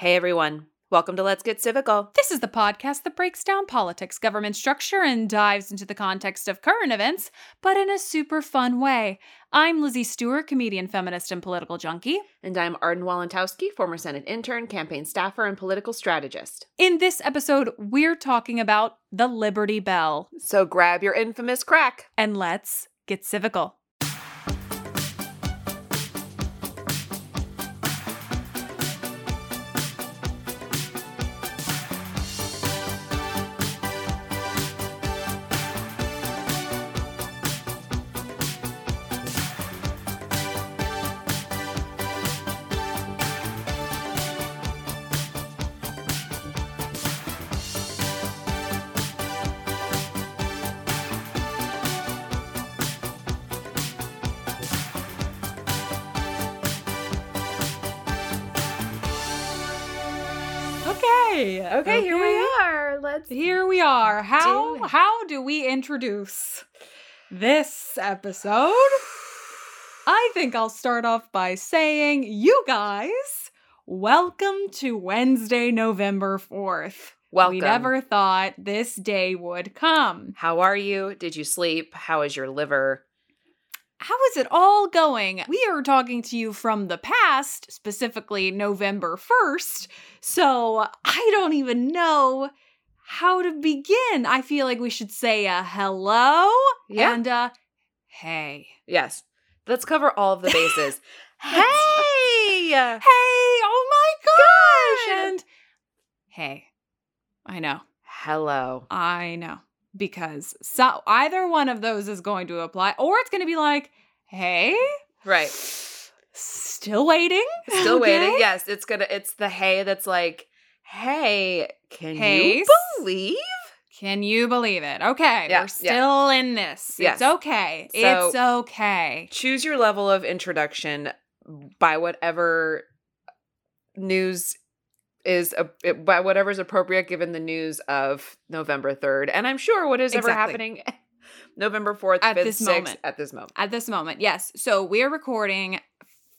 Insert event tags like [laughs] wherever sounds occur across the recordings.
Hey everyone, welcome to Let's Get Civical. This is the podcast that breaks down politics, government structure, and dives into the context of current events, but in a super fun way. I'm Lizzie Stewart, comedian, feminist, and political junkie. And I'm Arden Walentowski, former Senate intern, campaign staffer, and political strategist. In this episode, we're talking about the Liberty Bell. So grab your infamous crack. And let's get civical. How do it. how do we introduce this episode? I think I'll start off by saying, you guys, welcome to Wednesday, November 4th. welcome. We never thought this day would come. How are you? Did you sleep? How is your liver? How is it all going? We are talking to you from the past, specifically November 1st. So I don't even know how to begin. I feel like we should say a hello Yeah. and a hey. Yes. Let's cover all of the bases. [laughs] hey! Hey, oh my gosh! Good. And hey, I know, Hello. I know. Because so either one of those is going to apply, or it's going to be like, hey, Right. still waiting. Still waiting. Yes, it's gonna it's the hey that's like, hey, can Hey, you believe? Can you believe it? Okay, Yeah, we're still in this. Yes. It's okay. So- it's okay. choose your level of introduction by whatever news is uh, it- by whatever's appropriate given the news of November 3rd and I'm sure what is ever happening [laughs] November 4th At 5th this 6th moment. at this moment. At this moment, yes. So we're recording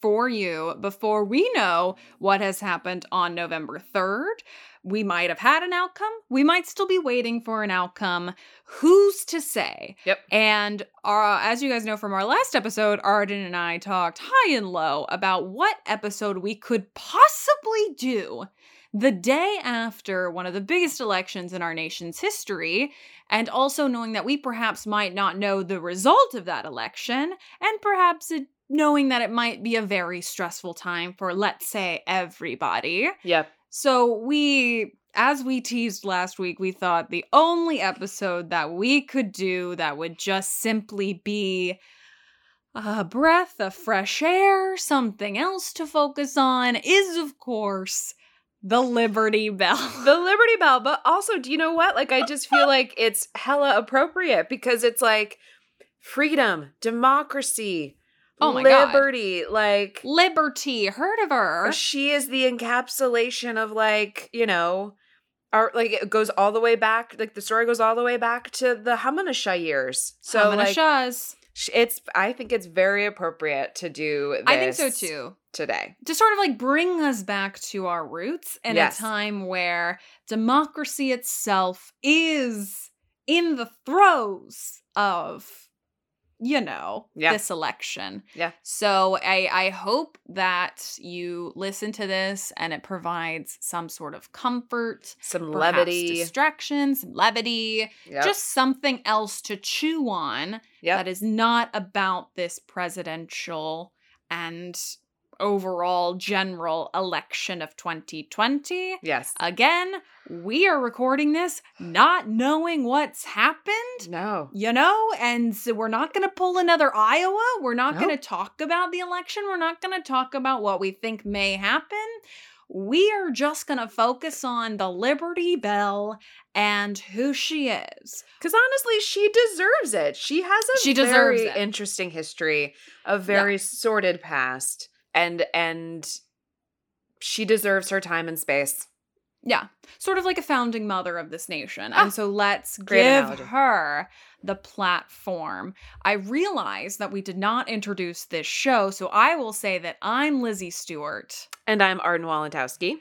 for you before we know what has happened on November 3rd. We might have had an outcome. We might still be waiting for an outcome. Who's to say? Yep. And uh, as you guys know from our last episode, Arden and I talked high and low about what episode we could possibly do the day after one of the biggest elections in our nation's history, and also knowing that we perhaps might not know the result of that election, and perhaps it, knowing that it might be a very stressful time for, let's say, everybody. Yep. So we as we teased last week, we thought the only episode that we could do that would just simply be a breath of fresh air, something else to focus on is, of course, the Liberty [laughs] Bell. The Liberty Bell. But also, do you know what? Like, I just feel [laughs] like it's hella appropriate because it's like freedom, democracy, Oh my God. liberty. Like, Liberty, heard of her? she is the encapsulation of like you know our like it goes all the way back like the story goes all the way back to the Hamanasha years so Hamana like it's i think it's very appropriate to do this I think so too. today to sort of like bring us back to our roots in Yes. a time where democracy itself is in the throes of you know Yeah. this election Yeah. so i i hope that you listen to this and it provides some sort of comfort some levity distraction some levity Yep. just something else to chew on Yep. that is not about this presidential and overall general election of 2020. yes Again, we are recording this not knowing what's happened. no You know, and so we're not going to pull another Iowa. We're not No. going to talk about the election. We're not going to talk about what we think may happen. We are just going to focus on the Liberty Bell and who she is. because honestly she deserves it she has a She deserves very it. interesting history a very sordid past and and she deserves her time and space Yeah, sort of like a founding mother of this nation. Ah, and so let's give analogy. her the platform. I realize that we did not introduce this show, so I will say that I'm Lizzie Stewart. and i'm arden walentowski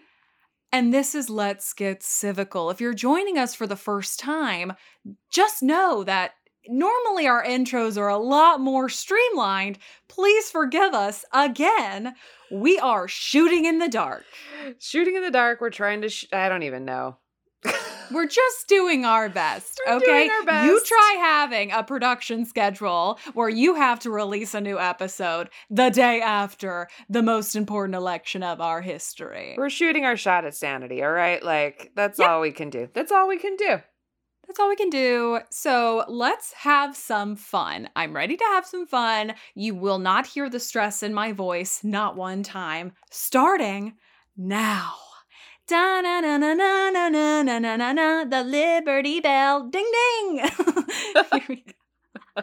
And this is Let's Get Civical. If you're joining us for the first time, just know that normally our intros are a lot more streamlined. Please forgive us again. We are shooting in the dark. shooting in the dark we're trying to sh- i don't even know [laughs] We're just doing our best, We're okay? doing our You try having a production schedule where you have to release a new episode the day after the most important election of our history. We're shooting our shot at sanity, all right? Like, that's Yep. all we can do. That's all we can do. That's all we can do. So let's have some fun. I'm ready to have some fun. You will not hear the stress in my voice, not one time. Starting now. Da na na na na na na na na na na the Liberty Bell. Ding ding. Here we go.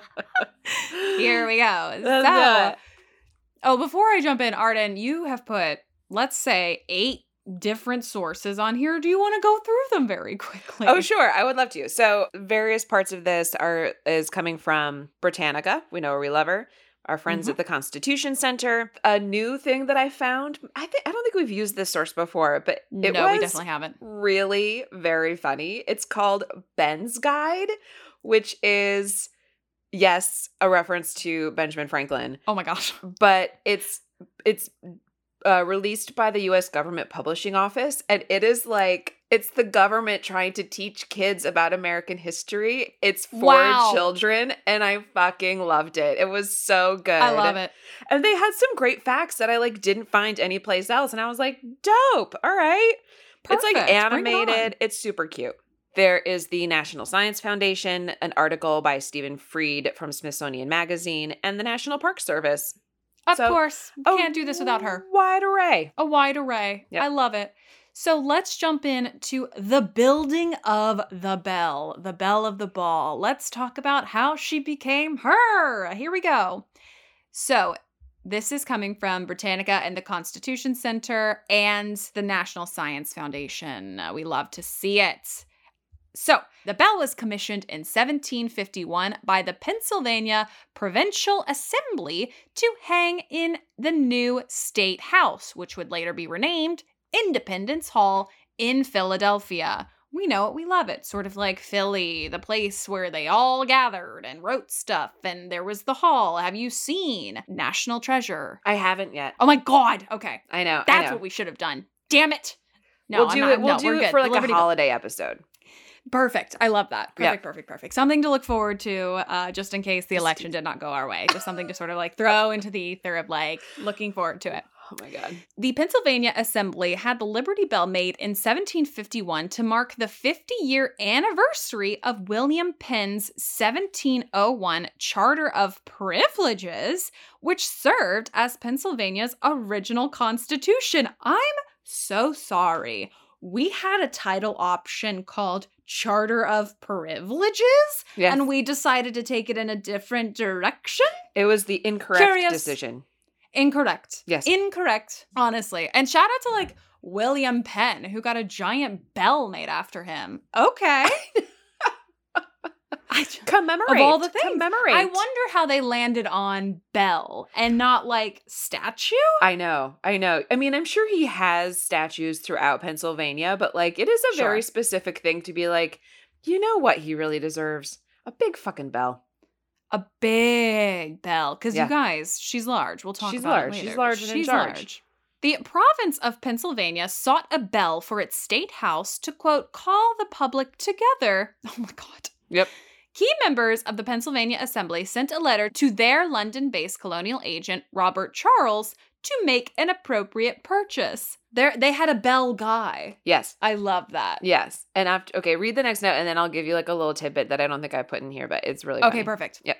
Here we go. So, oh, before I jump in, Arden, you have put, let's say, eight different sources on here. Do you want to go through them very [laughs] quickly? Oh, sure. I would love to. So, various parts of this are is coming from Britannica. We know we love her. Our friends Mhm. at the Constitution Center. A new thing that I found. I think I don't think we've used this source before, but it no, was we definitely haven't. really very funny. It's called Ben's Guide, which is yes, a reference to Benjamin Franklin. Oh my gosh. but it's it's uh, released by the U.S. government publishing office, and it is like it's the government trying to teach kids about American history. It's for Wow. children, and I fucking loved it. It was so good. I love it. And they had some great facts that I like didn't find anyplace else, and I was like, dope. All right, it's like Perfect. Bring it animated. It's super cute. There is the National Science Foundation, an article by Stephen Freed from Smithsonian Magazine, and the National Park Service. Of So- course. A Can't do this without her. Wide array. A wide array. Yep. I love it. So let's jump in to the building of the bell, the bell of the ball. Let's talk about how she became her. Here we go. So this is coming from Britannica and the Constitution Center and the National Science Foundation. We love to see it. So, the bell was commissioned in 1751 by the Pennsylvania Provincial Assembly to hang in the new State House, which would later be renamed Independence Hall in Philadelphia. We know it, we love it. Sort of like Philly, the place where they all gathered and wrote stuff, and there was the hall. Have you seen National Treasure? I haven't yet. Oh my God. Okay. I know. I That's know. what we should have done. Damn it. No, we'll I'm do not- it. We'll no, do it good. for like Liberty a holiday episode. Perfect. I love that. Yeah. Perfect, perfect, perfect. Something to look forward to, uh, just in case the election did not go our way. Just something to sort of like throw into the ether of like looking forward to it. Oh my god. The Pennsylvania Assembly had the Liberty Bell made in 1751 to mark the 50 year anniversary of William Penn's 1701 Charter of Privileges, which served as Pennsylvania's original constitution. I'm so sorry. We had a title option called Charter of Privileges, Yes. and we decided to take it in a different direction. it was the incorrect Curious. decision. Incorrect. Yes. Incorrect, honestly. And shout out to like William Penn, who got a giant bell made after him. Okay. [laughs] I, [laughs] ju- Commemorate. of all the things, Commemorate. I wonder how they landed on bell and not like statue. I know. I know. I mean, I'm sure he has statues throughout Pennsylvania, but like it is a very specific thing to be like, you know what he really deserves? A big fucking bell. A big bell. Because Yeah. you guys, she's large. We'll talk She's about large. it She's large She's large. The province of Pennsylvania sought a bell for its state house to quote, call the public together. [laughs] Oh my God. Yep. Key members of the Pennsylvania Assembly sent a letter to their London based colonial agent, Robert Charles, to make an appropriate purchase. There, they had a bell guy. Yes. I love that. Yes. And after okay, read the next note and then I'll give you like a little tidbit that I don't think I put in here, but it's really Okay, funny. perfect. Yep.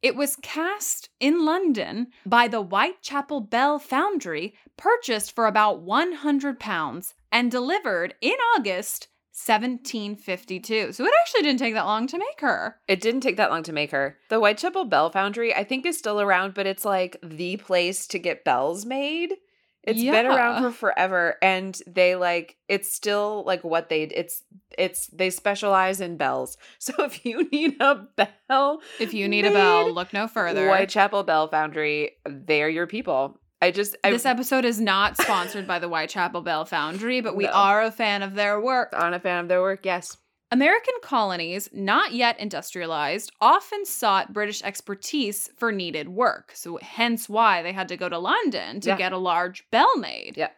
It was cast in London by the Whitechapel Bell Foundry, purchased for about 100 pounds, and delivered in August 1752. So it actually didn't take that long to make her. It didn't take that long to make her. The Whitechapel Bell Foundry, I think, is still around, but it's like the place to get bells made. It's been around for forever, and they like it's still like what they it's it's they specialize in bells. [laughs] So if you need a bell, If you need a bell, look no further. Whitechapel Bell Foundry, they're your people. I just I, this episode is not sponsored by the Whitechapel Bell Foundry, but we No. are a fan of their work. I'm a fan of their work. Yes. American colonies, not yet industrialized, often sought British expertise for needed work. So, hence why they had to go to London to Yeah. get a large bell made. Yeah.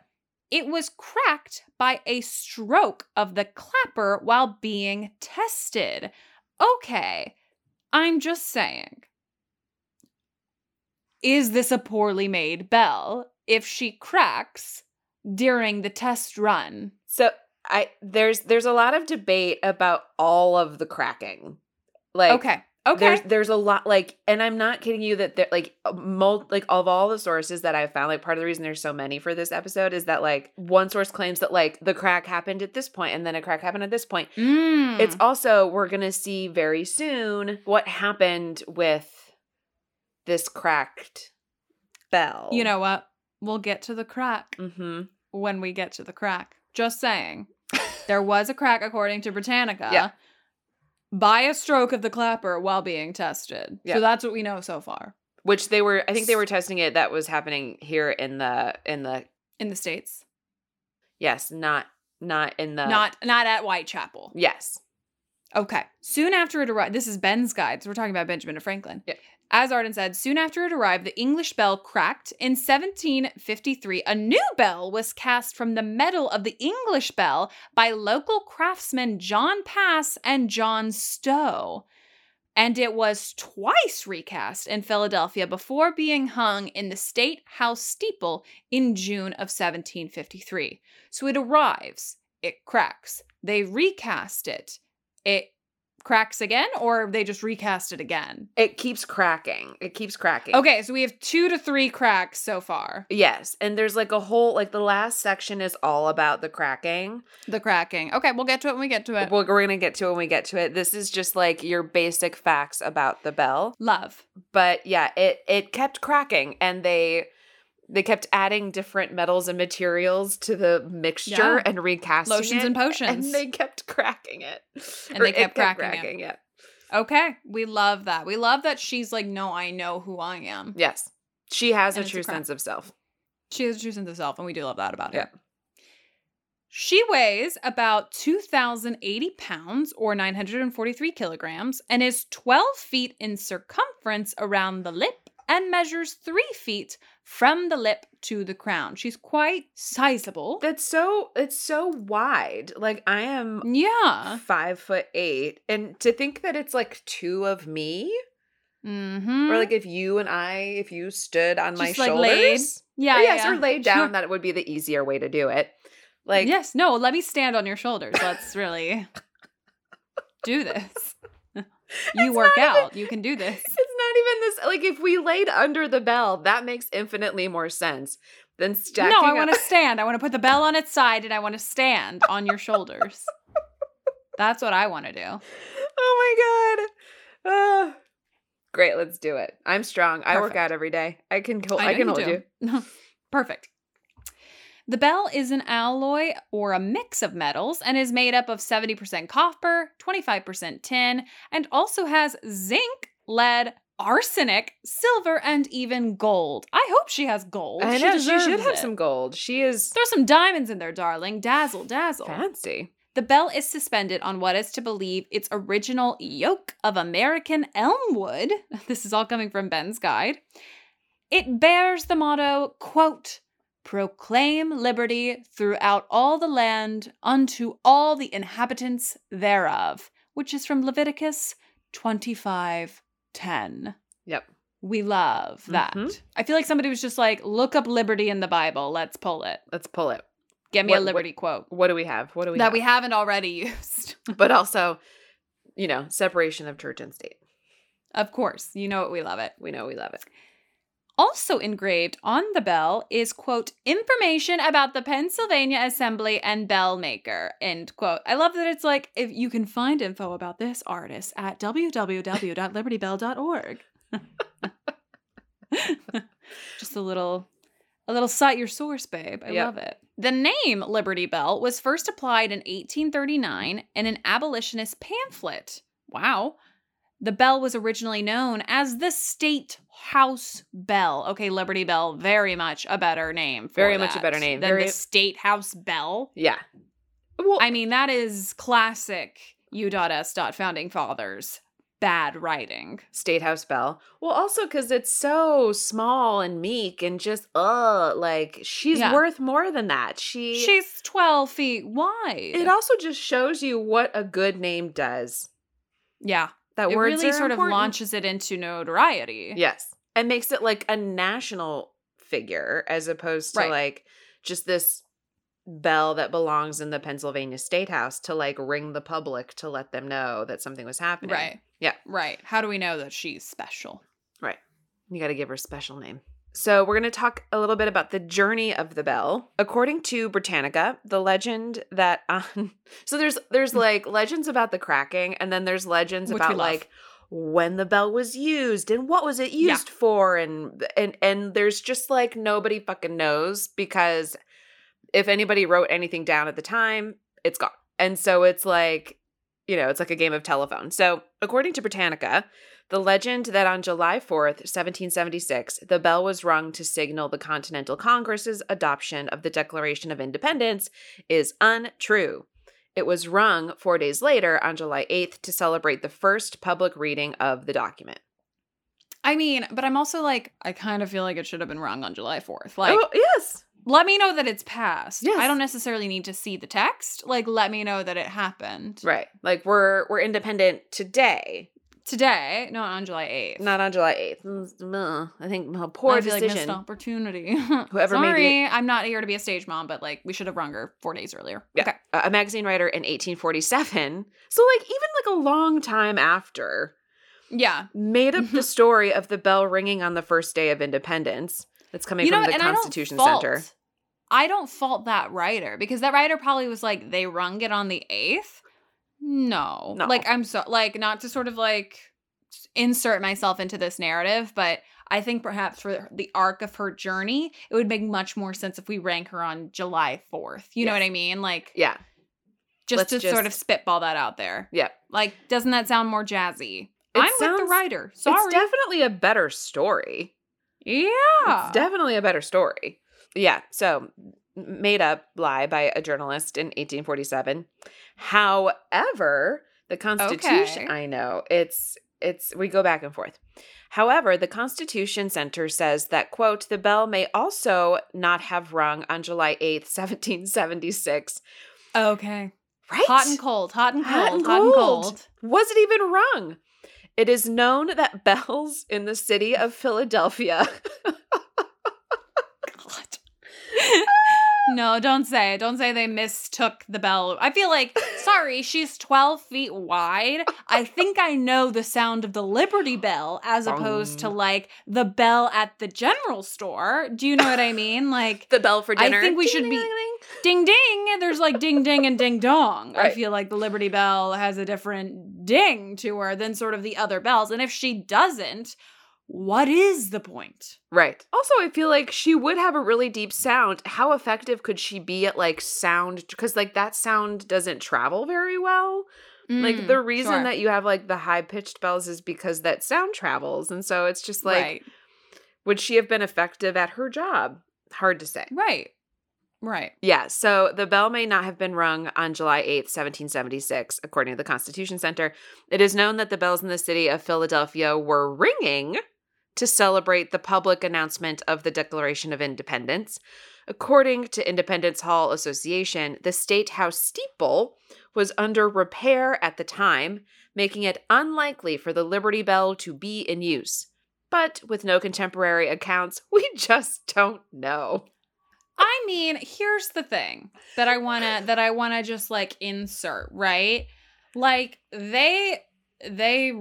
It was cracked by a stroke of the clapper while being tested. Okay, I'm just saying. Is this a poorly made bell if she cracks during the test run? So I there's there's a lot of debate about all of the cracking. Like okay. Okay. There's there's a lot like, and I'm not kidding you that there like mul- like of all the sources that I've found, like part of the reason there's so many for this episode is that like one source claims that like the crack happened at this point and then a crack happened at this point. Mm. It's also we're gonna see very soon what happened with this cracked bell. You know what? We'll get to the crack Mm-hmm. when we get to the crack. Just saying. there was a crack, according to Britannica, Yeah. by a stroke of the clapper while being tested. Yeah. So that's what we know so far Which they were, I think they were testing it. That was happening here in the in the in the States. yes, not not in the not not at Whitechapel. yes. Okay. Soon after it arrived, this is Ben's guide. So we're talking about Benjamin Franklin. Yeah. As Arden said, soon after it arrived, the English bell cracked. In 1753, a new bell was cast from the metal of the English bell by local craftsmen John Pass and John Stowe. And it was twice recast in Philadelphia before being hung in the State House steeple in June of 1753. So it arrives, it cracks. They recast it. It cracks again, or they just recast it again? It keeps cracking. It keeps cracking. Okay, so we have two to three cracks so far. Yes, and there's like a whole like the last section is all about the cracking. The cracking. Okay, we'll get to it when we get to it. We're, we're gonna get to it when we get to it. This is just like your basic facts about the bell, Love. but yeah, it it kept cracking, and they they kept adding different metals and materials to the mixture Yeah. and recasting Lotions it, and potions. and they kept cracking it, And Or they it kept cracking it. Yeah. Okay, we love that. We love that she's like, no, I know who I am. Yes, she has And a it's a true sense of self. She has a true sense of self, and we do love that about her. Yeah. She weighs about 2,080 pounds or 943 kilograms and is 12 feet in circumference around the lip and measures 3 feet from the lip to the crown. She's quite sizable. That's so it's so wide. Like I am Yeah. five foot eight, and to think that it's like two of me Mm-hmm. Or like if you and I, if you stood on my like, shoulders. laid? yeah, Or yes, yeah. or laid down, Sure. that would be the easier way to do it. Like yes, no, let me stand on your shoulders. Let's really [laughs] do this. [laughs] you It's work not even- out. You can do this. It's [laughs] not even this. Like if we laid under the bell, that makes infinitely more sense than stacking. No, I want to stand. I want to put the bell on its side and I want to stand on your shoulders. [laughs] That's what I want to do. Oh my god. Uh, great, let's do it. I'm strong. I work out every day. I can. Hold, I, know can hold you. [laughs] Perfect. The bell is an alloy or a mix of metals and is made up of 70% copper, 25% tin, and also has zinc, lead, arsenic, silver, and even gold. I hope she has gold. I know she should have it. some gold. She is Throw some diamonds in there, darling. Dazzle, dazzle. fancy. The bell is suspended on what is to believe its original yoke of American elm wood. [laughs] This is all coming from Ben's guide. It bears the motto, quote, proclaim liberty throughout all the land unto all the inhabitants thereof, which is from Leviticus 25 10. Yep. We love that. Mhm. I feel like somebody was just like, look up liberty in the Bible. Let's pull it. Let's pull it. Get me What- a what- liberty quote What do we have? What do we that have? we haven't already used. [laughs] but also, you know, separation of church and state. Of course, you know it, we love it. We know we love it. Also engraved on the bell is, quote, information about the Pennsylvania Assembly and Bell Maker, end quote. I love that it's like, if you can find info about this artist at www.libertybell.org. [laughs] Just a little, a little cite your source, babe. I Yep. love it. The name Liberty Bell was first applied in 1839 in an abolitionist pamphlet. Wow. The bell was originally known as the State House Bell. Okay, Liberty Bell, very much a better name. Very much a better name. than Very- the State House Bell. Yeah. Well, I mean, that is classic U.S. Founding Fathers bad writing. State House Bell. Well, also because it's so small and meek and just uh like she's Yeah. worth more than that. She She's 12 feet wide. it also just shows you what a good name does. yeah. That It words really sort important. of launches it into notoriety. Yes. And makes it like a national figure as opposed to Right. like just this bell that belongs in the Pennsylvania State House to like ring the public to let them know that something was happening. Right. Yeah. Right. How do we know that she's special? Right. You got to give her a special name. So, we're going to talk a little bit about the journey of the bell. According to Britannica, the legend that on [laughs] um, So there's there's mm. like legends about the cracking and then there's legends Which about like when the bell was used and what was it Yeah. used for and and and there's just like nobody fucking knows because if anybody wrote anything down at the time, it's gone. And so it's like you know, it's like a game of telephone. So, according to Britannica, the legend that on July 4th, 1776, the bell was rung to signal the Continental Congress's adoption of the Declaration of Independence is untrue. It was rung four days later on July 8th to celebrate the first public reading of the document. I mean, but I'm also like, I kind of feel like it should have been rung on July 4th. Like, oh, yes. let me know that it's passed. Yes. I don't necessarily need to see the text. Like, let me know that it happened. Right. Like we're we're independent today, Today, not on July 8th. not on July 8th. Mm, uh, I think a poor I feel like missed decision. opportunity. [laughs] Whoever made Sorry, I'm not here to be a stage mom, but like we should have rung her four days earlier. Yeah. Okay. a a magazine writer in 1847. So like even like a long time after Yeah. made up the [laughs] story of the bell ringing on the first day of independence. That's coming you know, from the and I Constitution fault- Center. I don't fault that writer because that writer probably was like, they rung it on the 8th. No. No. Like, I'm so, like, not to sort of like insert myself into this narrative, but I think perhaps for the arc of her journey, it would make much more sense if we rank her on July 4th. You know what I mean? Like, Yeah. just let's to sort of spitball that out there. Yeah. Like, doesn't that sound more jazzy? It I'm with the writer. Sorry. It's definitely a better story. yeah. It's definitely a better story. Yeah. So made up lie by a journalist in 1847. However, the Constitution, Okay. I know, it's it's we go back and forth. However, the Constitution Center says that quote, the bell may also not have rung on July 8th, 1776. okay. Right? Hot and cold. Hot and cold. Hot and Hot and cold. cold. Was it even rung? It is known that [laughs] bells in the city of Philadelphia. [laughs] [laughs] No, don't say it. Don't say they mistook the bell. I feel like, sorry, [laughs] she's 12 feet wide. I think I know the sound of the Liberty Bell as opposed to like the bell at the general store. Do you know what I mean? [laughs] Like, the bell for dinner. I think we should be- ding ding. There's like ding ding and ding dong. I feel like the Liberty Bell has a different ding to her than sort of the other bells. And if she doesn't, what is the point? Right. Also, I feel like she would have a really deep sound. How effective could she be at like sound? Because like that sound doesn't travel very well. like Mm, the reason sure. that you have like the high pitched bells is because that sound travels, and so it's just like, right, would she have been effective at her job? Hard to say. right, right. Yeah, so the bell may not have been rung on July 8th, 1776, according to the Constitution Center. It is known that the bells in the city of Philadelphia were ringing to celebrate the public announcement of the Declaration of Independence. According to Independence Hall Association, the State House steeple was under repair at the time, making it unlikely for the Liberty Bell to be in use. But with no contemporary accounts, [laughs] we just don't know. I mean, here's the thing that I wanna that I wanna just like insert right. Like they they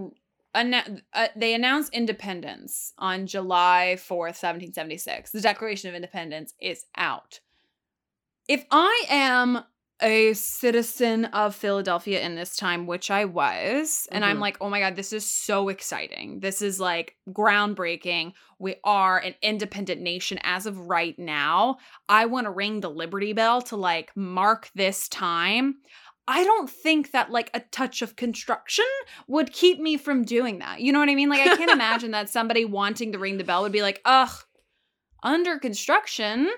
anna- uh, they announced independence on July fourth, seventeen seventy six. The Declaration of Independence is out. If I am a citizen of Philadelphia in this time, which I was, and I'm Mhm. like, oh my God, this is so exciting. This is like groundbreaking. We are an independent nation as of right now. I want to ring the Liberty Bell to like mark this time. I don't think that like a touch of construction would keep me from doing that. You know what I mean? Like, I can't [laughs] imagine that somebody wanting to ring the bell would be like, ugh, under construction?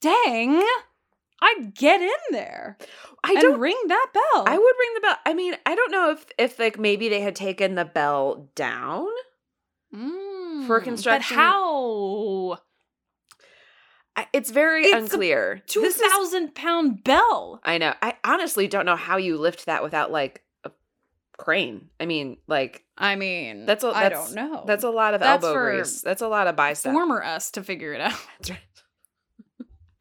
Dang. I'd get in there I and don't ring that bell. I would ring the bell. I mean, I don't know if if like maybe they had taken the bell down. Mm, for construction- But how? I- It's very It's unclear. Two thousand pound bell. I know. I honestly don't know how you lift that without like a crane. I mean, like I mean, That's a- I that's- don't know. that's a lot of That's elbow grease. That's a lot of bicep. former us to figure it out. That's right.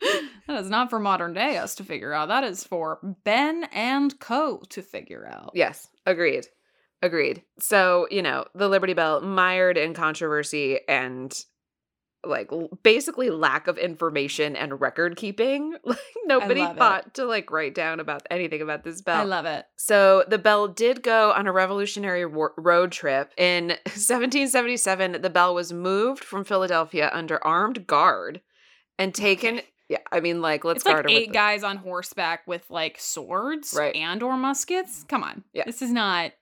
[laughs] That is not for modern day us to figure out. That is for Ben and Co. to figure out. Yes, agreed. Agreed. So, you know, the Liberty Bell mired in controversy and like basically lack of information and record keeping. [laughs] Like nobody love it. thought to like write down about anything about this bell. I love it. So the Bell did go on a Revolutionary War- road trip. In [laughs] 1777, the Bell was moved from Philadelphia under armed guard and oh taken. Yeah, I mean, like, let's it's like eight guys on horseback with like swords Right. and or muskets. Mm-hmm. Come on. Yeah. This is not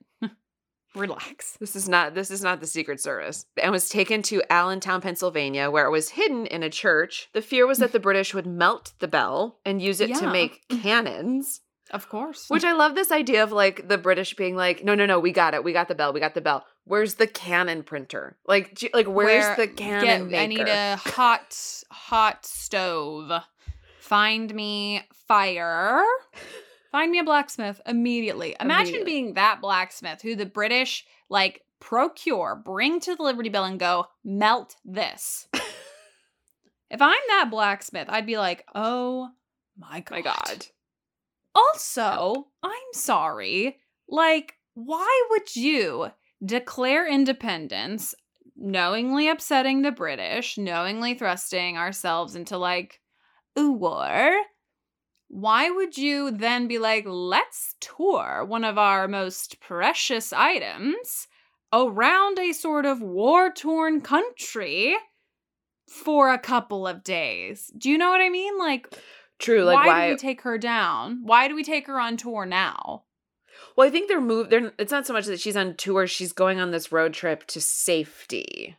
relax. This is not this is not the Secret Service. And was taken to Allentown, Pennsylvania, where it was hidden in a church. The fear was that the British would melt the bell and use it to make mm. cannons. Of course. Which I love this idea of like the British being like, no, no, no, we got it, we got the bell, we got the bell. Where's the cannon printer? Like, do- like where's Where- the cannon Get- maker? I need a hot, hot stove. Find me fire. [laughs] Find me a blacksmith immediately. Imagine Immediately. being that blacksmith who the British like procure, bring to the Liberty Bell and go, melt this. [laughs] if I'm that blacksmith, I'd be like, oh my God. My God. Also, I'm sorry. Like, why would you declare independence, knowingly upsetting the British, knowingly thrusting ourselves into like a war? Why would you then be like, let's tour one of our most precious items around a sort of war torn country for a couple of days? Do you know what I mean? Like, True. Like why, why? do we take her down? Why do we take her on tour now? well, I think they're moved. They're. It's not so much that she's on tour. She's going on this road trip to safety.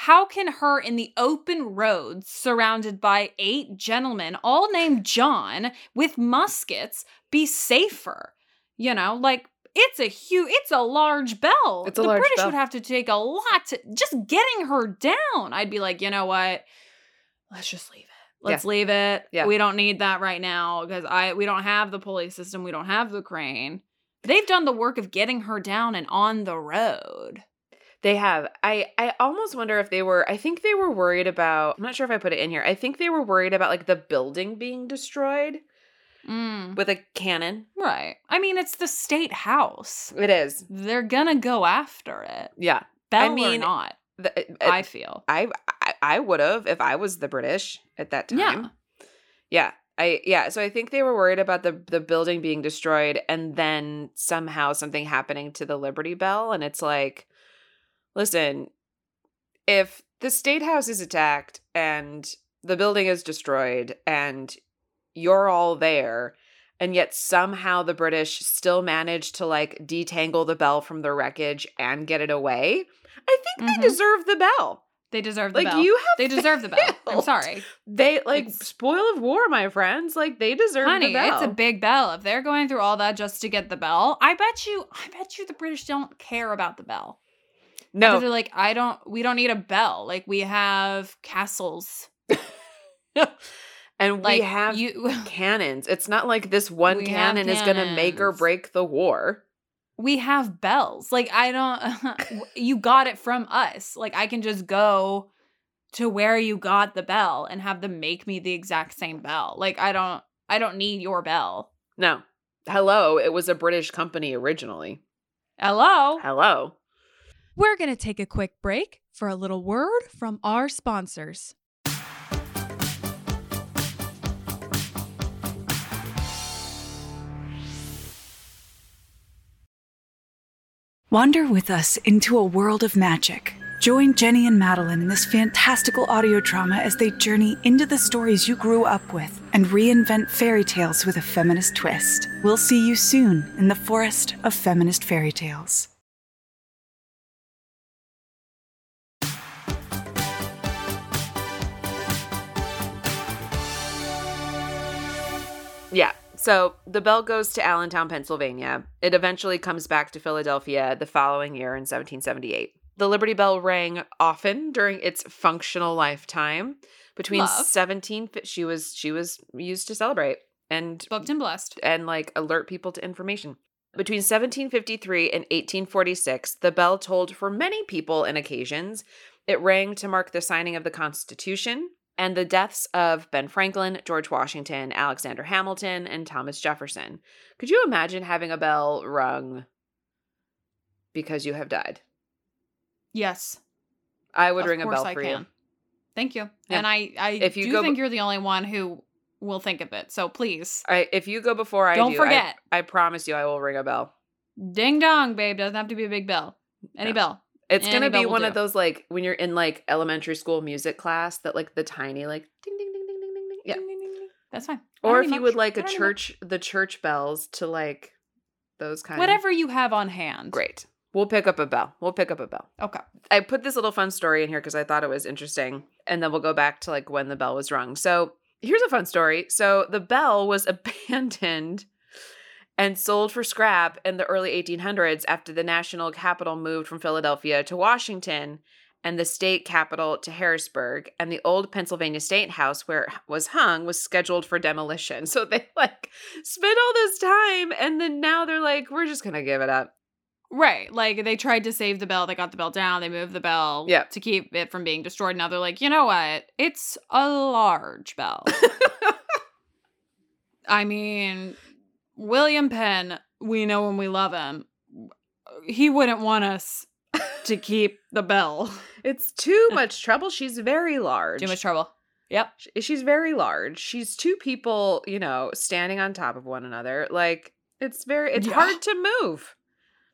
How can her in the open roads, surrounded by eight gentlemen, all named John, with muskets, be safer? You know, like it's a huge, it's a large bell. It's a the large British bell. would have to take a lot to just getting her down. I'd be like, you know what? Let's just leave it. Let's leave it. Yeah. We don't need that right now because I we don't have the pulley system. We don't have the crane. They've done the work of getting her down and on the road. They have. I I almost wonder if they were I think they were worried about I'm not sure if I put it in here. I think they were worried about like the building being destroyed Mm, with a cannon. right. I mean, it's the state house. It is. They're gonna go after it. Yeah. Bell or mean, not, The- it- I feel. I I, I would have if I was the British at that time. Yeah. Yeah. I yeah, so I think they were worried about the the building being destroyed and then somehow something happening to the Liberty Bell and it's like listen, if the state house is attacked and the building is destroyed and you're all there and yet somehow the British still manage to like detangle the bell from the wreckage and get it away, I think Mhm. they deserve the bell. They deserve the Like bell. you have they deserve the bell. I'm sorry. They like It's- spoil of war, my friends. Like they deserve Honey, the bell. it's a big bell. If they're going through all that just to get the bell, I bet you I bet you the British don't care about the bell. Because no. They're like, I don't we don't need a bell. Like we have castles. [laughs] and Like we have you [laughs] cannons. It's not like this one cannon is going to make or break the war. we have bells. Like I don't [laughs] you got it from us. Like I can just go to where you got the bell and have them make me the exact same bell. Like I don't I don't need your bell. No. Hello, it was a British company originally. Hello. Hello. We're going to take a quick break for a little word from our sponsors. Wander with us into a world of magic. Join Jenny and Madeline in this fantastical audio drama as they journey into the stories you grew up with and reinvent fairy tales with a feminist twist. We'll see you soon in the forest of feminist fairy tales. Yeah. So the bell goes to Allentown, Pennsylvania. It eventually comes back to Philadelphia the following year in 1778. The Liberty Bell rang often during its functional lifetime. Between Love. 17 she was she was used to celebrate and Booked and blessed. and like alert people to information. Between 1753 and 1846, the bell tolled for many people and occasions. It rang to mark the signing of the Constitution and the deaths of Ben Franklin, George Washington, Alexander Hamilton, and Thomas Jefferson. Could you imagine having a bell rung because you have died? Yes. I would Of ring a bell I for can. you. Thank you. Yeah. And I, I If you do think b- you're the only one who will think of it. So please, I, if you go before I Don't do, I- forget. I, promise you I will ring a bell. ding dong, babe. Doesn't have to be a big bell. Any No. bell. It's gonna be one of those like when you're in like elementary school music class that like the tiny like ding ding ding ding ding ding ding. Yeah. Ding, ding, ding, ding. That's fine. Or if you much. would like a church the church bells to like those kind Whatever you have on hand. Great. We'll pick up a bell. We'll pick up a bell. Okay. I put this little fun story in here because I thought it was interesting. And then we'll go back to like when the bell was rung. So here's a fun story. So the bell was [laughs] abandoned and sold for scrap in the early 1800s after the national capital moved from Philadelphia to Washington and the state capital to Harrisburg. And the old Pennsylvania State House where it was hung was scheduled for demolition. [laughs] So they like spent all this time and then now they're like, we're just going to give it up. Right. Like they tried to save the bell. They got the bell down. They moved the bell Yeah. to keep it from being destroyed. Now they're like, you know what? It's a large bell. [laughs] I mean, William Penn, we know and we love him. He wouldn't want us to [laughs] keep the bell. It's too [laughs] much trouble. She's very large. Too much trouble. Yep. She's very large. She's two people, you know, standing on top of one another. Like it's very it's Yeah. hard to move.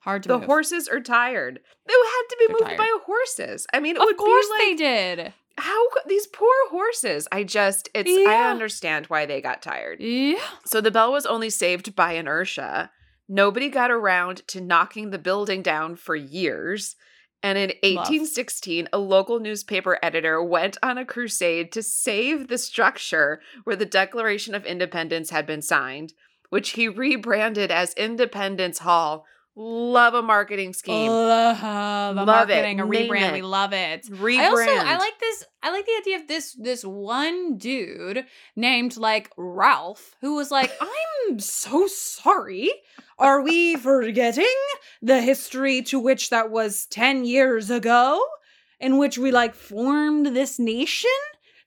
Hard to move. The move. horses are tired. They had to be They're moved tired. by horses. I mean, it Of would course be like they did. How these poor horses. I just it's I understand why they got tired. Yeah. So the bell was only saved by inertia. Nobody got around to knocking the building down for years. And in 1816, a local newspaper editor went on a crusade to save the structure where the Declaration of Independence had been signed, which he rebranded as Independence Hall. Love a marketing scheme. Love a Love it. marketing, a rebrand. it. We love it. Rebrand. I also I like this. I like the idea of this this one dude named like Ralph who was like, I'm [laughs] I'm so sorry. Are we forgetting the history to which that was 10 years ago? In which we like formed this nation?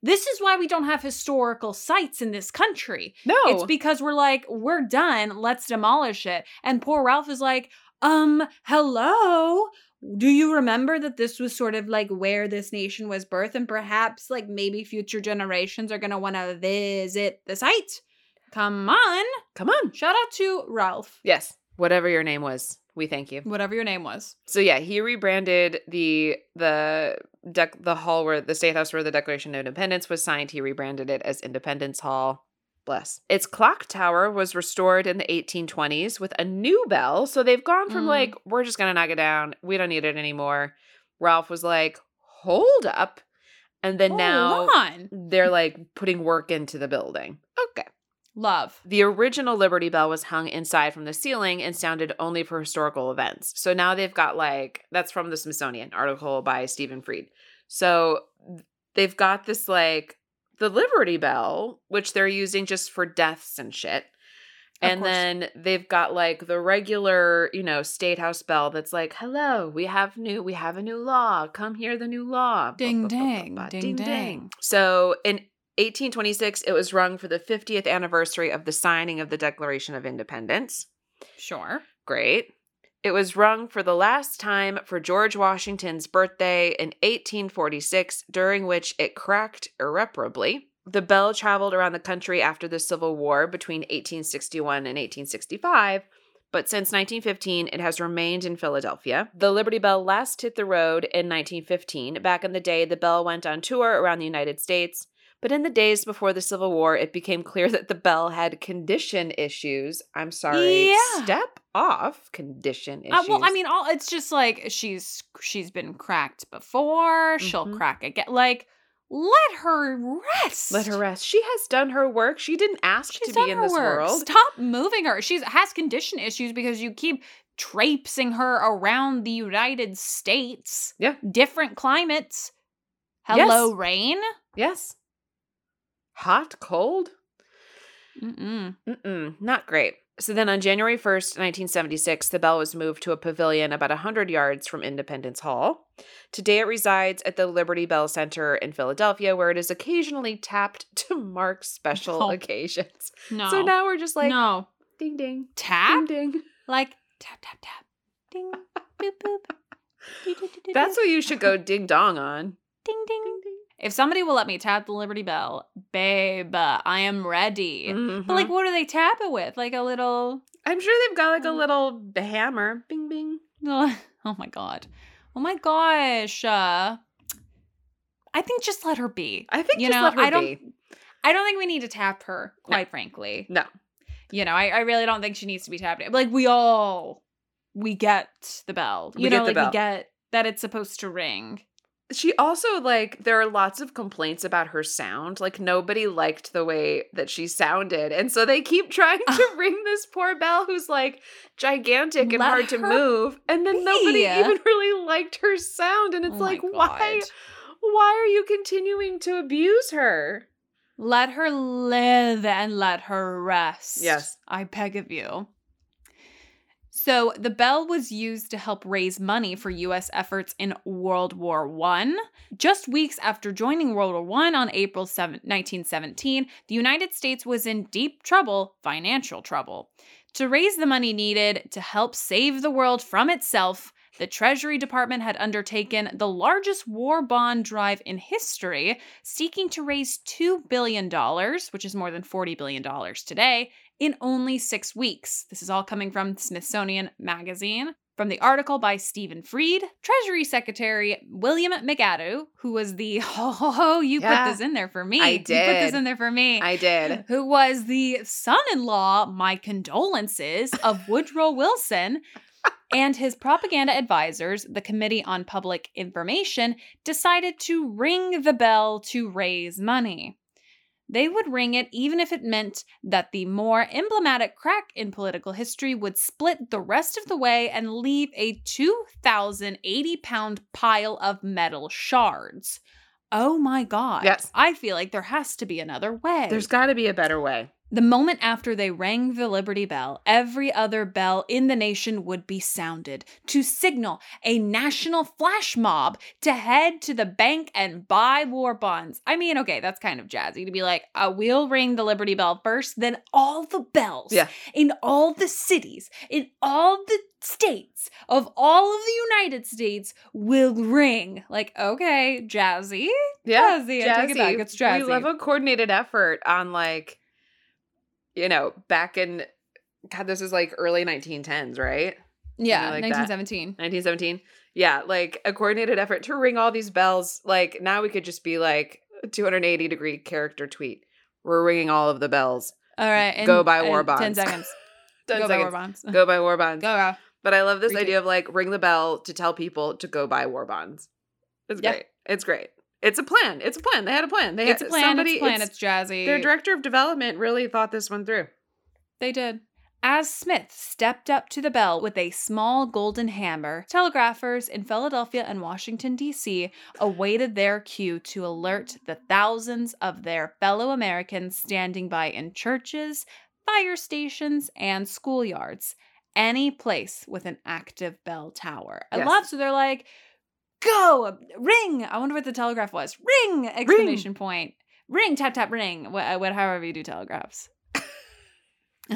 This is why we don't have historical sites in this country. No. It's because we're like, we're done, let's demolish it. And poor Ralph is like, um, hello? Do you remember that this was sort of like where this nation was birthed? And perhaps, like, maybe future generations are gonna wanna visit the site? Come on. Come on. Shout out to Ralph, Yes. Whatever your name was, we thank you. whatever your name was. So yeah, he rebranded the the dec- the hall where the state house where the Declaration of Independence was signed. He rebranded it as Independence Hall. Bless. Its clock tower was restored in the 1820s with a new bell. So they've gone from Mm. like we're just gonna knock it down. We don't need it anymore. Ralph was like, hold up, and then Hold now on. they're like putting work into the building. Love. The original Liberty Bell was hung inside from the ceiling and sounded only for historical events. So now they've got like that's from the Smithsonian article by Stephen Freed. So they've got this like the Liberty Bell, which they're using just for deaths and shit. And then they've got like the regular, you know, state house bell that's like, "Hello, we have new, we have a new law. Come hear the new law." Ding, ding, ding, ding. So in 1826, it was rung for the 50th anniversary of the signing of the Declaration of Independence. Sure. Great. It was rung for the last time for George Washington's birthday in 1846, during which it cracked irreparably. The bell traveled around the country after the Civil War between 1861 and 1865, but since 1915, it has remained in Philadelphia. The Liberty Bell last hit the road in 1915. Back in the day, the bell went on tour around the United States, but in the days before the Civil War, it became clear [laughs] that the bell had condition issues. I'm sorry. Yeah. Step off condition issues. Uh, well, I mean, all it's just like she's she's been cracked before. She'll Mhm. crack again. Like, let her rest. let her rest. She has done her work. She didn't ask She's to be in this work. world. Stop moving her. She's has condition issues because you keep traipsing her around the United States. Yeah. Different climates. Hello, Yes. rain. Yes. Hot, cold? Mm-mm. Mm-mm, not great. So then on January 1st, 1976, the bell was moved to a pavilion about 100 yards from Independence Hall. Today it resides at the Liberty Bell Center in Philadelphia, where it is occasionally tapped [laughs] to mark special occasions. No. So now we're just like, no ding, ding, tap ding, ding. like tap tap tap ding boop boop. [laughs] That's what you should go ding dong on. ding ding. If somebody will let me tap the Liberty Bell, babe, I am ready. Mhm. But like, what do they tap it with? Like a little. I'm sure they've got like a little hammer. Bing, bing. Oh my god. Oh my gosh. Uh, I think just let her be. I think You just know, let her I don't- be. I don't think we need to tap her. Quite frankly, No. you know, I, I really don't think she needs to be tapped. Like we all, we get the bell. You We know, get the like bell. we get that it's supposed to ring. She also like there are lots of complaints about her sound. Like nobody liked the way that she sounded. And so they keep trying to ring this poor bell who's like gigantic and Let hard to move. And then nobody even [laughs] really liked her sound. And it's Oh like, why why are you continuing to abuse her? Let her live and let her rest. Yes. I beg of you. So the bell was used to help raise money for US efforts in World War I. Just weeks after joining World War I on April 7, 1917, the United States was in deep trouble, financial trouble. To raise the money needed to help save the world from itself, the Treasury Department had undertaken the largest war bond drive in history, seeking to raise $2 billion, which is more than $40 billion today, in only six weeks. This is all coming from Smithsonian Magazine. From the article by Stephen Freed, Treasury Secretary William McAdoo, who was the [laughs] oh, you Yeah. put this in there for me. I did. You put this [gasps] in there for me. I did. Who was the son in law, my condolences, of [laughs] Woodrow Wilson, and his propaganda advisors, the Committee on Public Information, decided to ring the bell to raise money. They would ring it even if it meant that the more emblematic crack in political history would split the rest of the way and leave a 2,080 pound pile of metal shards. Oh my God. Yes. I feel like there has to be another way. There's got to be a better way. The moment after they rang the Liberty Bell, every other bell in the nation would be sounded to signal a national flash mob to head to the bank and buy war bonds. I mean, okay, that's kind of jazzy to be like, uh, we'll ring the Liberty Bell first, then all the bells Yeah. in all the cities, in all the states of all of the United States will ring. Like, okay, jazzy. Yeah, Jazzy, I take it back, it's jazzy. We love a coordinated effort on like, you know, back in God, this is like early 1910s, right? Yeah, like that. 1917. 1917. Yeah, like a coordinated effort to ring all these bells. Like now we could just be like 280 degree character tweet. We're ringing all of the bells. All right. Go buy war and 10 seconds. [laughs] 10 go seconds. buy war bonds. Go, Go buy war bonds. go. But I love this Retweet. idea of like ring the bell to tell people to go buy war bonds. It's Yeah. great. It's great. It's a plan. It's a plan. They had a plan. They It's a had, plan. Somebody, it's a plan. it's- It's jazzy. their director of development really thought this one through. They did. As Smith stepped up to the bell with a small golden hammer, telegraphers in Philadelphia and Washington, D.C. awaited their cue to alert the thousands of their fellow Americans standing by in churches, fire stations, and schoolyards. Any place with an active bell tower. I Yes. love so they're like, go, ring. I wonder what the telegraph was. Ring! Exclamation point. Ring, tap, tap, ring. What, uh, what, however you do telegraphs. [laughs]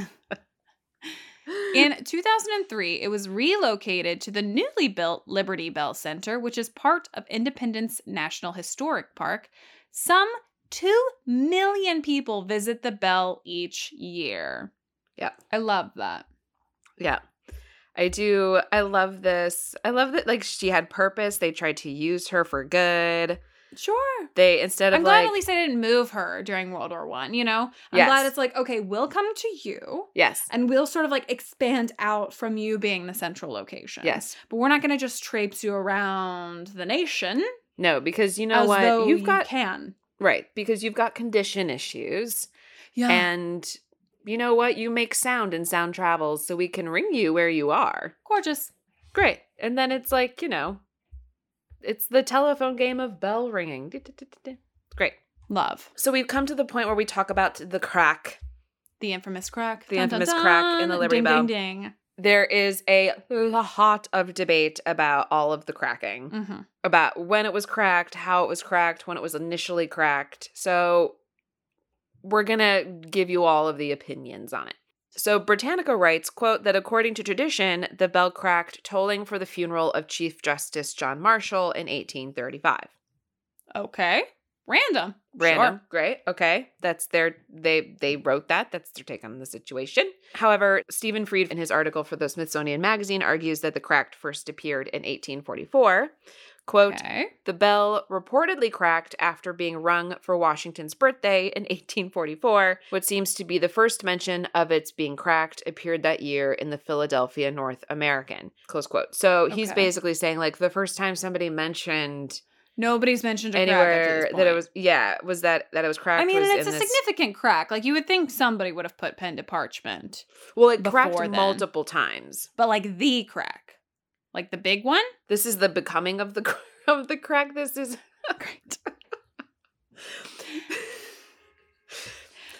In 2003, it was relocated to the newly built Liberty Bell Center, which is part of Independence National Historic Park. Some 2 million people visit the bell each year. Yeah. I love that. Yeah. I do. I love this. I love that like she had purpose. They tried to use her for good. Sure. They instead of I'm glad like at least I didn't move her during World War One, you know? I'm Yes. glad it's like, okay, we'll come to you yes. and we'll sort of like expand out from you being the central location. Yes. But we're not gonna just traipse you around the nation. No, because you know what? You've you got can. right, because you've got condition issues. Yeah. And you know what? You make sound and sound travels so we can ring you where you are. Gorgeous. Great. And then it's like, you know, it's the telephone game of bell ringing. Great. Love. So we've come to the point where we talk about the crack. The infamous crack. The infamous crack in the Liberty ding, Bell. Ding, ding. There is a lot of debate about all of the cracking, Mhm. about when it was cracked, how it was cracked, when it was initially cracked. So we're going to give you all of the opinions on it. So Britannica writes, quote, that according to tradition, the bell cracked tolling for the funeral of Chief Justice John Marshall in 1835. Okay. Random. Random. Sure. Great. Okay. That's their they they wrote that. That's their take on the situation. However, Stephen Freed in his article for the Smithsonian Magazine argues that the cracked first appeared in 1844. Quote, Okay. the bell reportedly cracked after being rung for Washington's birthday in [laughs] 1844. What seems to be the first mention of its being cracked appeared that year in the Philadelphia North American. Close quote. So he's Okay. basically saying, like, the first time somebody mentioned Nobody's mentioned a crack up anywhere that it was yeah was that that it was cracked I mean, it's a this, significant crack. Like you would think somebody would have put pen to parchment, well it cracked then. multiple times but like the crack, like the big one. this is the becoming of the [laughs] of the crack this is Great. [laughs]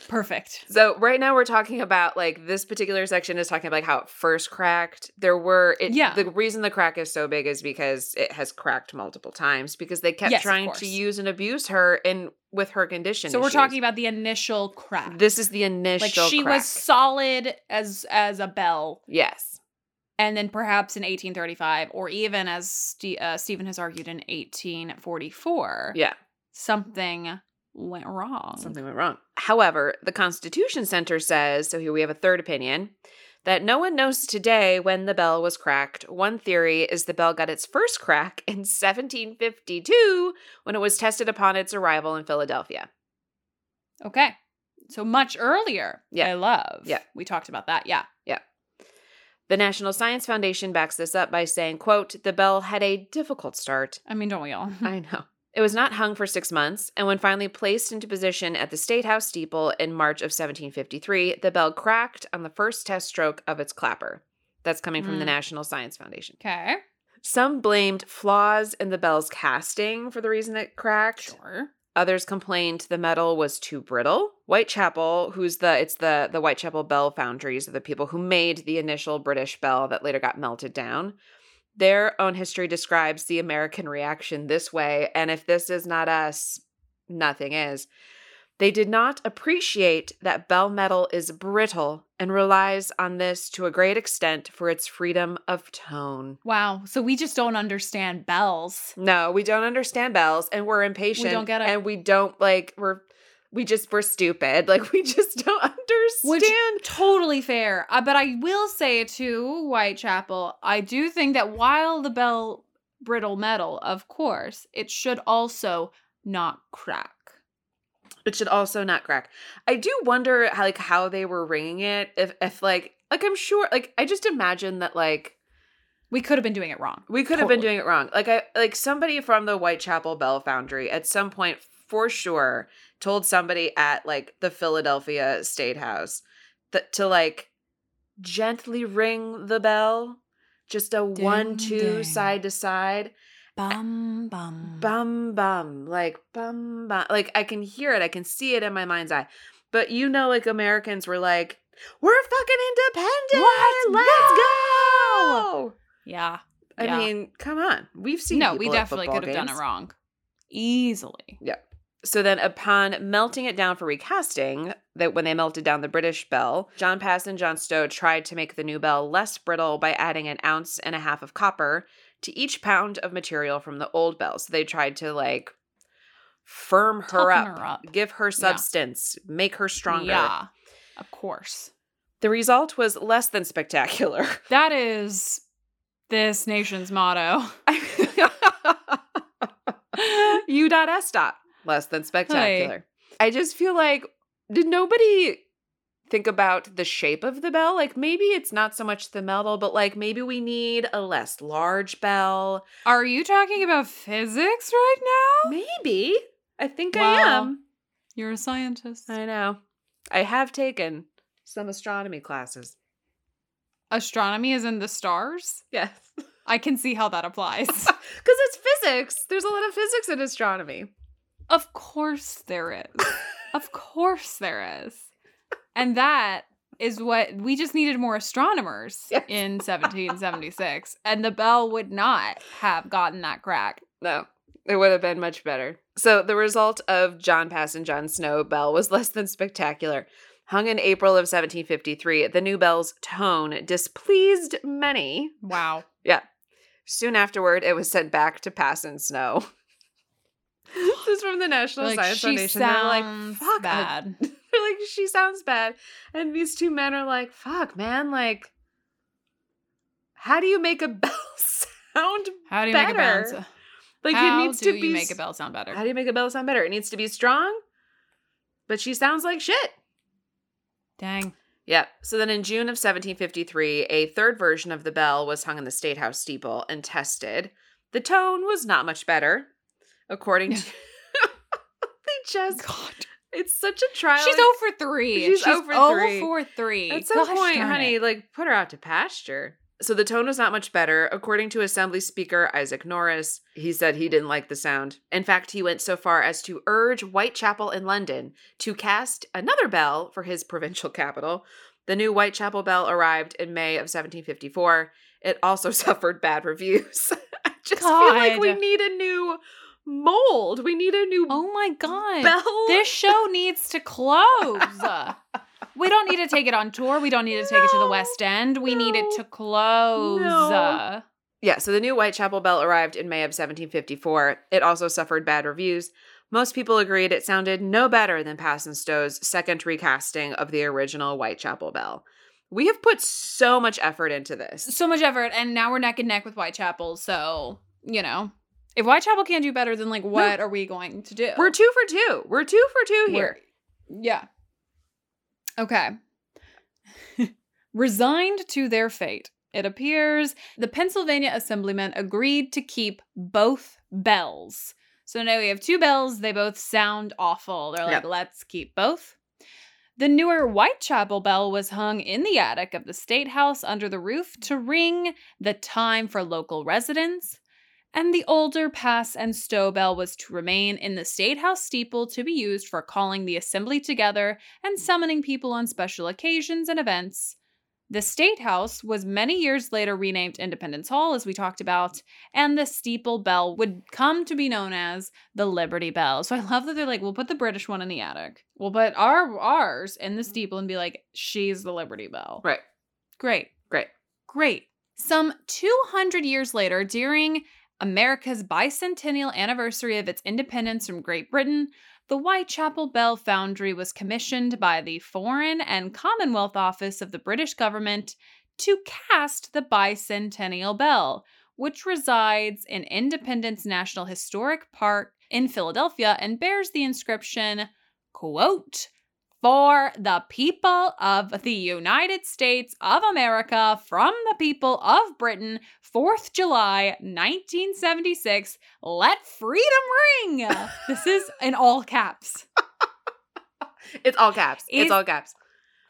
Perfect. so right now we're talking about like this particular section is talking about like how it first cracked there were it, Yeah. the reason the crack is so big is because it has cracked multiple times because they kept Yes, trying to use and abuse her and with her condition So we're talking about the initial crack. this is the initial like she crack. was solid as as a bell, yes and then perhaps in 1835, or even as Ste- uh, Stephen has argued in 1844, yeah something went wrong. Something went wrong. However, the Constitution Center says so here we have a third opinion that no one knows today when the bell was cracked. One theory is the bell got its first crack [laughs] in 1752 when it was tested upon its arrival in Philadelphia. Okay. So much earlier. Yeah. I love. Yeah. We talked about that. Yeah. The National Science Foundation backs this up by saying, quote, the bell had a difficult start. I mean, don't we all? I know. It was not hung for six months, and when finally placed into position at the State House steeple in March of 1753, the bell cracked on the first test stroke of its clapper. That's coming from the Mm. National Science Foundation. Okay. Some blamed flaws in the bell's casting for the reason it cracked. Sure. Others complained the metal was too brittle. Whitechapel, who's the it's the the Whitechapel Bell Foundries are the people who made the initial British bell that later got melted down. Their own history describes the American reaction this way, and if this is not us, nothing is. They did not appreciate that bell metal is brittle and relies on this to a great extent for its freedom of tone. Wow. So we just don't understand bells. No, we don't understand bells and we're impatient. We don't get it. And we don't like we're we just we're stupid. [laughs] Like we just don't understand. Which totally fair. Uh, but I will say to Whitechapel, I do think that while the bell brittle metal, of course, it should also not crack. It should also not crack. I do wonder how like how they were ringing it. If if like like I'm sure like I just imagine that like We could have been doing it wrong. We could have been doing it wrong. Like I like somebody from the Whitechapel Bell Foundry at some point for sure told somebody at like the Philadelphia State House that to like gently ring the bell, just a one two ding. side to side, Bum bum. bum bum, like bum bum. Like I can hear it, I can see it in my mind's eye. But you know, like Americans were like, "We're fucking independent, Let's let's, go!" go!" Yeah. I Yeah. mean, come on. We've seen No, we definitely could have done it wrong. Easily. Yeah. So then, upon melting it down for recasting, that when they melted down the British bell, John Pass and John Stow tried to make the new bell less brittle by adding an ounce and a half of copper to each pound of material from the old bell. So they tried to like firm her up, her up. give her substance, make her stronger. Yeah. Of course. The result was less than spectacular. [laughs] That is this nation's motto. [laughs] U dot S dot. Less than spectacular. I just feel like, did nobody think about the shape of the bell? Like maybe it's not so much the metal, but like maybe we need a less large bell. Are you talking about physics right now? Maybe. I think I am. You're a scientist. I know. I have taken some astronomy classes. Astronomy is in the stars? Yes. I can see how that applies. [laughs] Because it's physics. There's a lot of physics in astronomy. of course there is. [laughs] of course there is. And that is what we just needed more astronomers [laughs] Yes. in 1776 and the bell would not have gotten that crack. No, it would have been much better. So the result of John Pass and John Stow Bell was [laughs] less than spectacular. Hung in April of 1753, the new bell's tone displeased many. Wow. Yeah. Soon afterward, it was sent back to Pass and Stow. [laughs] this is from the National Like Science Foundation. They're like, fuck, bad. They're [laughs] like, she sounds bad. And these two men are like, fuck, man, like, how do you make a [laughs] bell sound How do you make a bell? better? s- like How it needs do to you be make a bell sound better? How do you make a bell sound better? It needs to be strong, but she sounds like shit. Dang. Yeah. So then in June of 1753, a third version of the bell was hung in the State House steeple and tested. The tone was not much better, according to. [laughs] they just. God. It's such a trial. She's over oh three. She's She's, oh over over oh three. for three. At some Gosh point, honey, it. like put her out to pasture. So the tone was not much better. According to Assembly Speaker Isaac Norris, he said he didn't like the sound. In fact, he went so far as to urge Whitechapel in London to cast another bell for his provincial [laughs] capital. The new Whitechapel bell arrived in May of 1754. It also [laughs] suffered bad reviews. [laughs] I just feel like we need a new mold. We need a new Oh my god. bell. This show [laughs] needs to close. we don't need to take it on tour. We don't need to take it to the West End. We need it to close. no. Yeah, so the new Whitechapel bell arrived in May of 1754. It also suffered bad reviews. Most people agreed it sounded no better than Pass and Stow's second recasting of the original Whitechapel bell. We have put so much effort into this. So much effort, and now we're neck and neck with Whitechapel. So, you know, if Whitechapel can't do better, then like, what are we going to do? We're two for two. We're two for two here. We're- Yeah. Okay. [laughs] Resigned to their fate, it appears the Pennsylvania Assemblymen agreed to keep both bells. So now we have two bells. They both sound awful. They're like, Yeah. let's keep both. The newer Whitechapel bell was hung in the attic of the State House under the roof to ring the time for local residents. And the older pass and stow bell was to remain in the State House steeple to be used for calling the assembly together and summoning people on special occasions and events. The State House was many years later renamed Independence Hall, as we talked about, and the steeple bell would come to be known as the Liberty Bell. So I love that they're like, we'll put the British one in the attic. We'll put our ours in the mm-hmm. steeple and be like, she's the Liberty Bell. Right. Great. Great. Great. Some 200 years later, during America's bicentennial anniversary of its independence from Great Britain, the Whitechapel Bell Foundry was commissioned by the Foreign and Commonwealth Office of the British government to cast the bicentennial bell, which resides in Independence National Historic Park in Philadelphia and bears the inscription, quote, for the people of the United States of America from the people of Britain, 4th July 1976. Let freedom ring. [laughs] this is in all caps. It's all caps. It's, It's- all caps.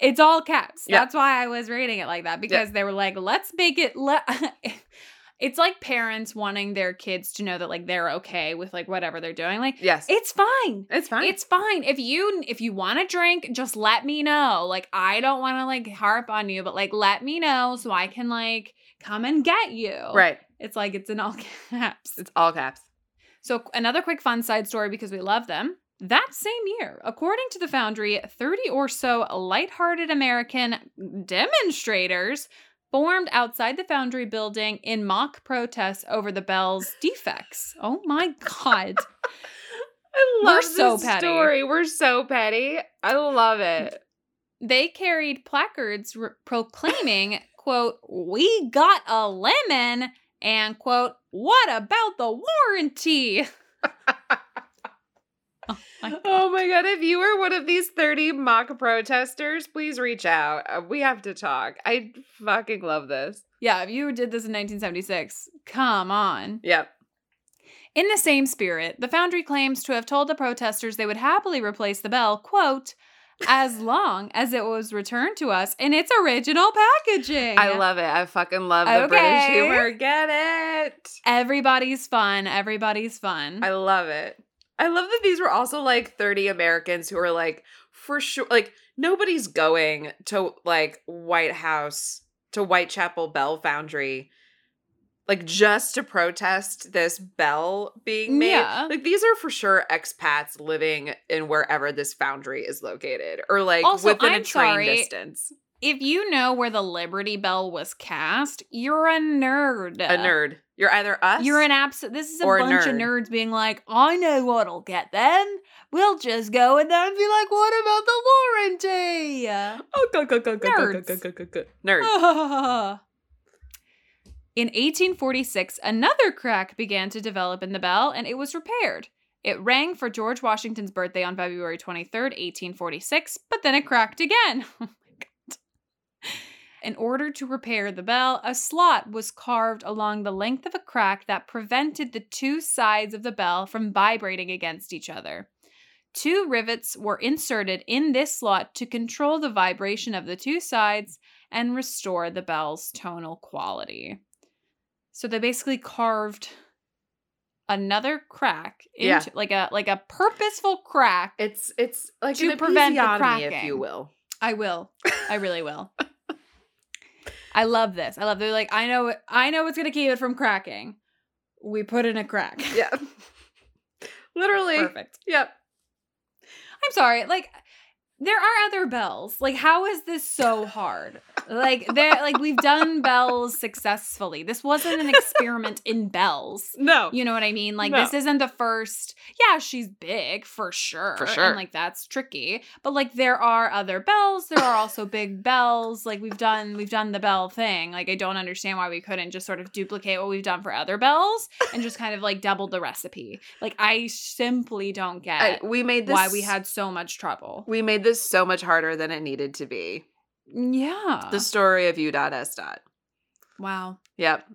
It's all caps. Yeah. That's why I was reading it like that because they were like, let's make it. Le-. [laughs] it's like parents wanting their kids to know that like they're okay with like whatever they're doing. Like, Yes. it's fine. it's fine. It's fine. If you if you want to drink, just let me know. Like I don't want to like harp on you, but like let me know so I can like come and get you. right. It's like it's in all [laughs] caps. It's all caps. So another quick fun side story because we love them. That same year, according to the Foundry, 30 or so lighthearted American demonstrators formed outside the Foundry building in mock protests over the bell's defects. Oh my [laughs] god. I We're love so this petty. story. We're so petty. I love it. they carried placards r- proclaiming, [laughs] quote, we got a lemon, and quote, what about the warranty? [laughs] [laughs] [laughs] oh my God. Oh my god, if you were one of these 30 mock protesters, please reach out. Uh, We have to talk. I fucking love this. Yeah, if you did this in 1976, come on. Yep. In the same spirit, the Foundry claims to have told the protesters they would happily replace the bell, quote, as [laughs] long as it was returned to us in its original packaging. I love it. I fucking love the British humor. Get it. Everybody's fun. Everybody's fun. I love it. I love that these were also like 30 Americans who are like, for sure, like, nobody's going to like White House, to Whitechapel Bell Foundry, like, just to protest this bell being made. Yeah. Like, these are for sure expats living in wherever this foundry is located or like Also, within a I'm train sorry. distance. If you know where the Liberty Bell was cast, you're a nerd. A nerd. You're either us. You're an absolute. This is a or a bunch of nerds being like, I know what'll get them. We'll just go and be like, what about the warranty? Oh, go, go, go, go, go, go, go, go, go, go. Nerd. [laughs] in 1846, another crack began to develop in the bell and it was repaired. It rang for George Washington's birthday on February 23rd, 1846, but then it cracked again. [laughs] In order to repair the bell, a slot was carved along the length of a crack that prevented the two sides of the bell from vibrating against each other. Two rivets were inserted in this slot to control the vibration of the two sides and restore the bell's tonal quality. So they basically carved another crack into Yeah. like a like a purposeful crack. It's it's like To prevent the episiotomy, if you will. I will. I really will. [laughs] I love this. I love they're like I know I know what's going to keep it from cracking. We put in a crack. Yeah. [laughs] Literally. Perfect. Yep. I'm sorry. Like there are other bells. Like how is this so hard? Like there like we've done bells successfully. This wasn't an experiment [laughs] in bells. No. You know what I mean? Like No. this isn't the first. Yeah, she's big for sure. For sure. And like that's tricky. But like there are other bells. There are also big bells. Like we've done we've done the bell thing. Like I don't understand why we couldn't just sort of duplicate what we've done for other bells and just kind of like double the recipe. Like I simply don't I- get we made this why we had so much trouble. we made this so much harder than it needed to be. Yeah. The story of U.S. dot. wow. Yep.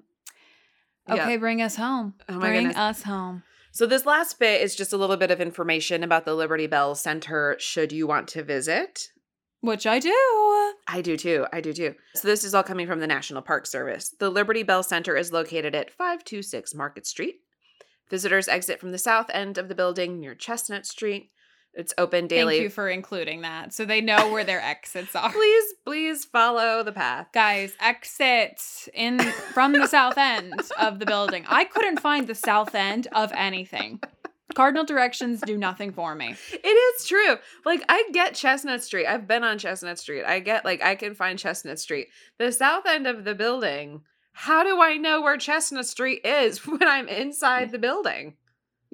Yep. Okay, bring us home. Oh my bring goodness. us home. So this last bit is just a little bit of information about the Liberty Bell Center should you want to visit. Which I do. I do too. I do too. So this is all coming from the National Park Service. The Liberty Bell Center is located at 526 Market Street. Visitors exit from the south end of the building near Chestnut Street. It's open daily. Thank you for including that so they know where their exits [laughs] are. please, please follow the path. Guys, exit in from the south end of the building. I couldn't find the south end of anything. Cardinal directions do nothing for me. It is true. Like I get Chestnut Street. I've been on Chestnut Street. I get like I can find Chestnut Street. The south end of the building. How do I know where Chestnut Street is [laughs] when I'm inside the building?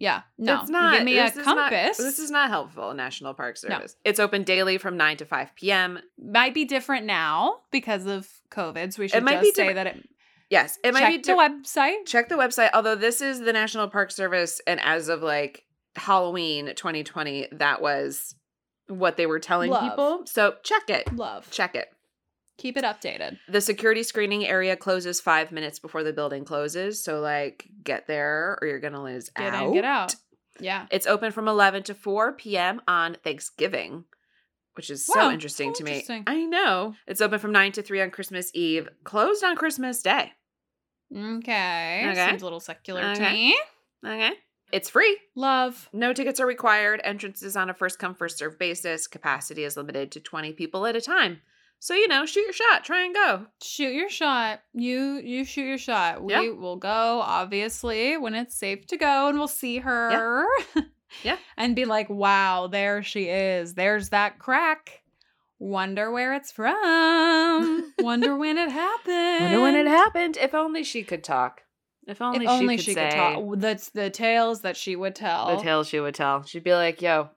Yeah, no. It's not. Give me a this is not- compass. this is not helpful, National Park No. Service. It's open daily from 9 to 5 p.m. might be different now because of COVID. So we should might just be say that it. Yes, it might check be the website. check the website. Although this is the National Park Service, and as of like Halloween 2020, that was what they were telling Love. people. So check it. Love. Check it. Keep it updated. The security screening area closes five minutes before the building closes. So like get there or you're gonna lose Get out. in, get out. Yeah. It's open from 11 to 4 p.m. on Thanksgiving, which is so interesting so to me. I know. It's open from 9 to 3 on Christmas Eve, closed on Christmas Day. Okay. Okay. Seems a little secular to me. Okay. It's free. Love. No tickets are required. Entrance is on a first come, first serve basis. Capacity is limited to 20 people at a time. So, you know, shoot your shot, try and go. Shoot your shot. You you shoot your shot. We Yeah. will go obviously when it's safe to go and we'll see her. [laughs] Yeah. and be like, "Wow, there she is. There's that crack. Wonder where it's from. [laughs] Wonder when it happened. Wonder when it happened. If only she could talk. If only, If only she, she, could, could say talk. That's the tales that she would tell. the tales she would tell. She'd be like, yo,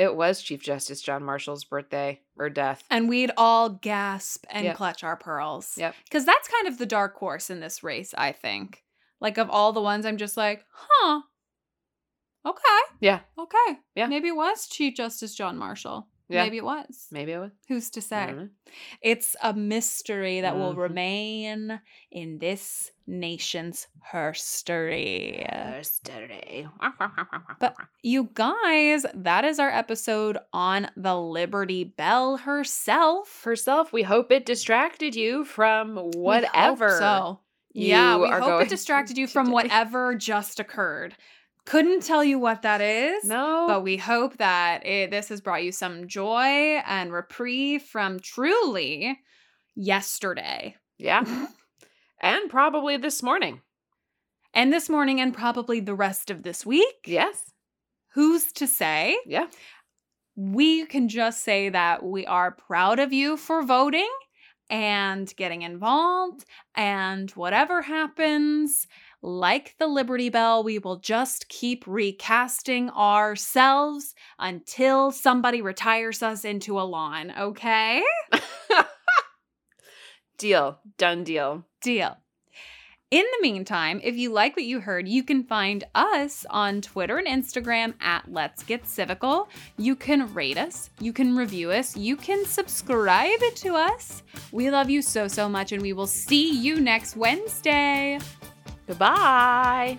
it was Chief Justice John Marshall's birthday or death. and we'd all gasp and Yep. clutch our pearls. Yep. Because that's kind of the dark horse in this race, I think. Like, of all the ones, I'm just like, huh. Okay. Yeah. Okay. Yeah. Maybe it was Chief Justice John Marshall. Yeah. Maybe it was. Maybe it was. Who's to say? It's a mystery that will Mhm. remain in this nation's history. Thursday. But you guys, that is our episode on the Liberty Bell herself. herself, we hope it distracted you from whatever. so. yeah, we are hope it distracted you [laughs] from whatever just occurred. Couldn't tell you what that is. No. But we hope that it, this has brought you some joy and reprieve from truly yesterday. yeah. [laughs] and probably this morning. And this morning, and probably the rest of this week. Yes. Who's to say? Yeah. We can just say that we are proud of you for voting and getting involved. And whatever happens, like the Liberty Bell, we will just keep recasting ourselves until somebody retires us into a lawn, okay? [laughs] Deal. Done deal. Deal. In the meantime, if you like what you heard, you can find us on Twitter and Instagram at Let's Get Civical. You can rate us, you can review us, you can subscribe to us. We love you so, so much, and we will see you next Wednesday. Goodbye.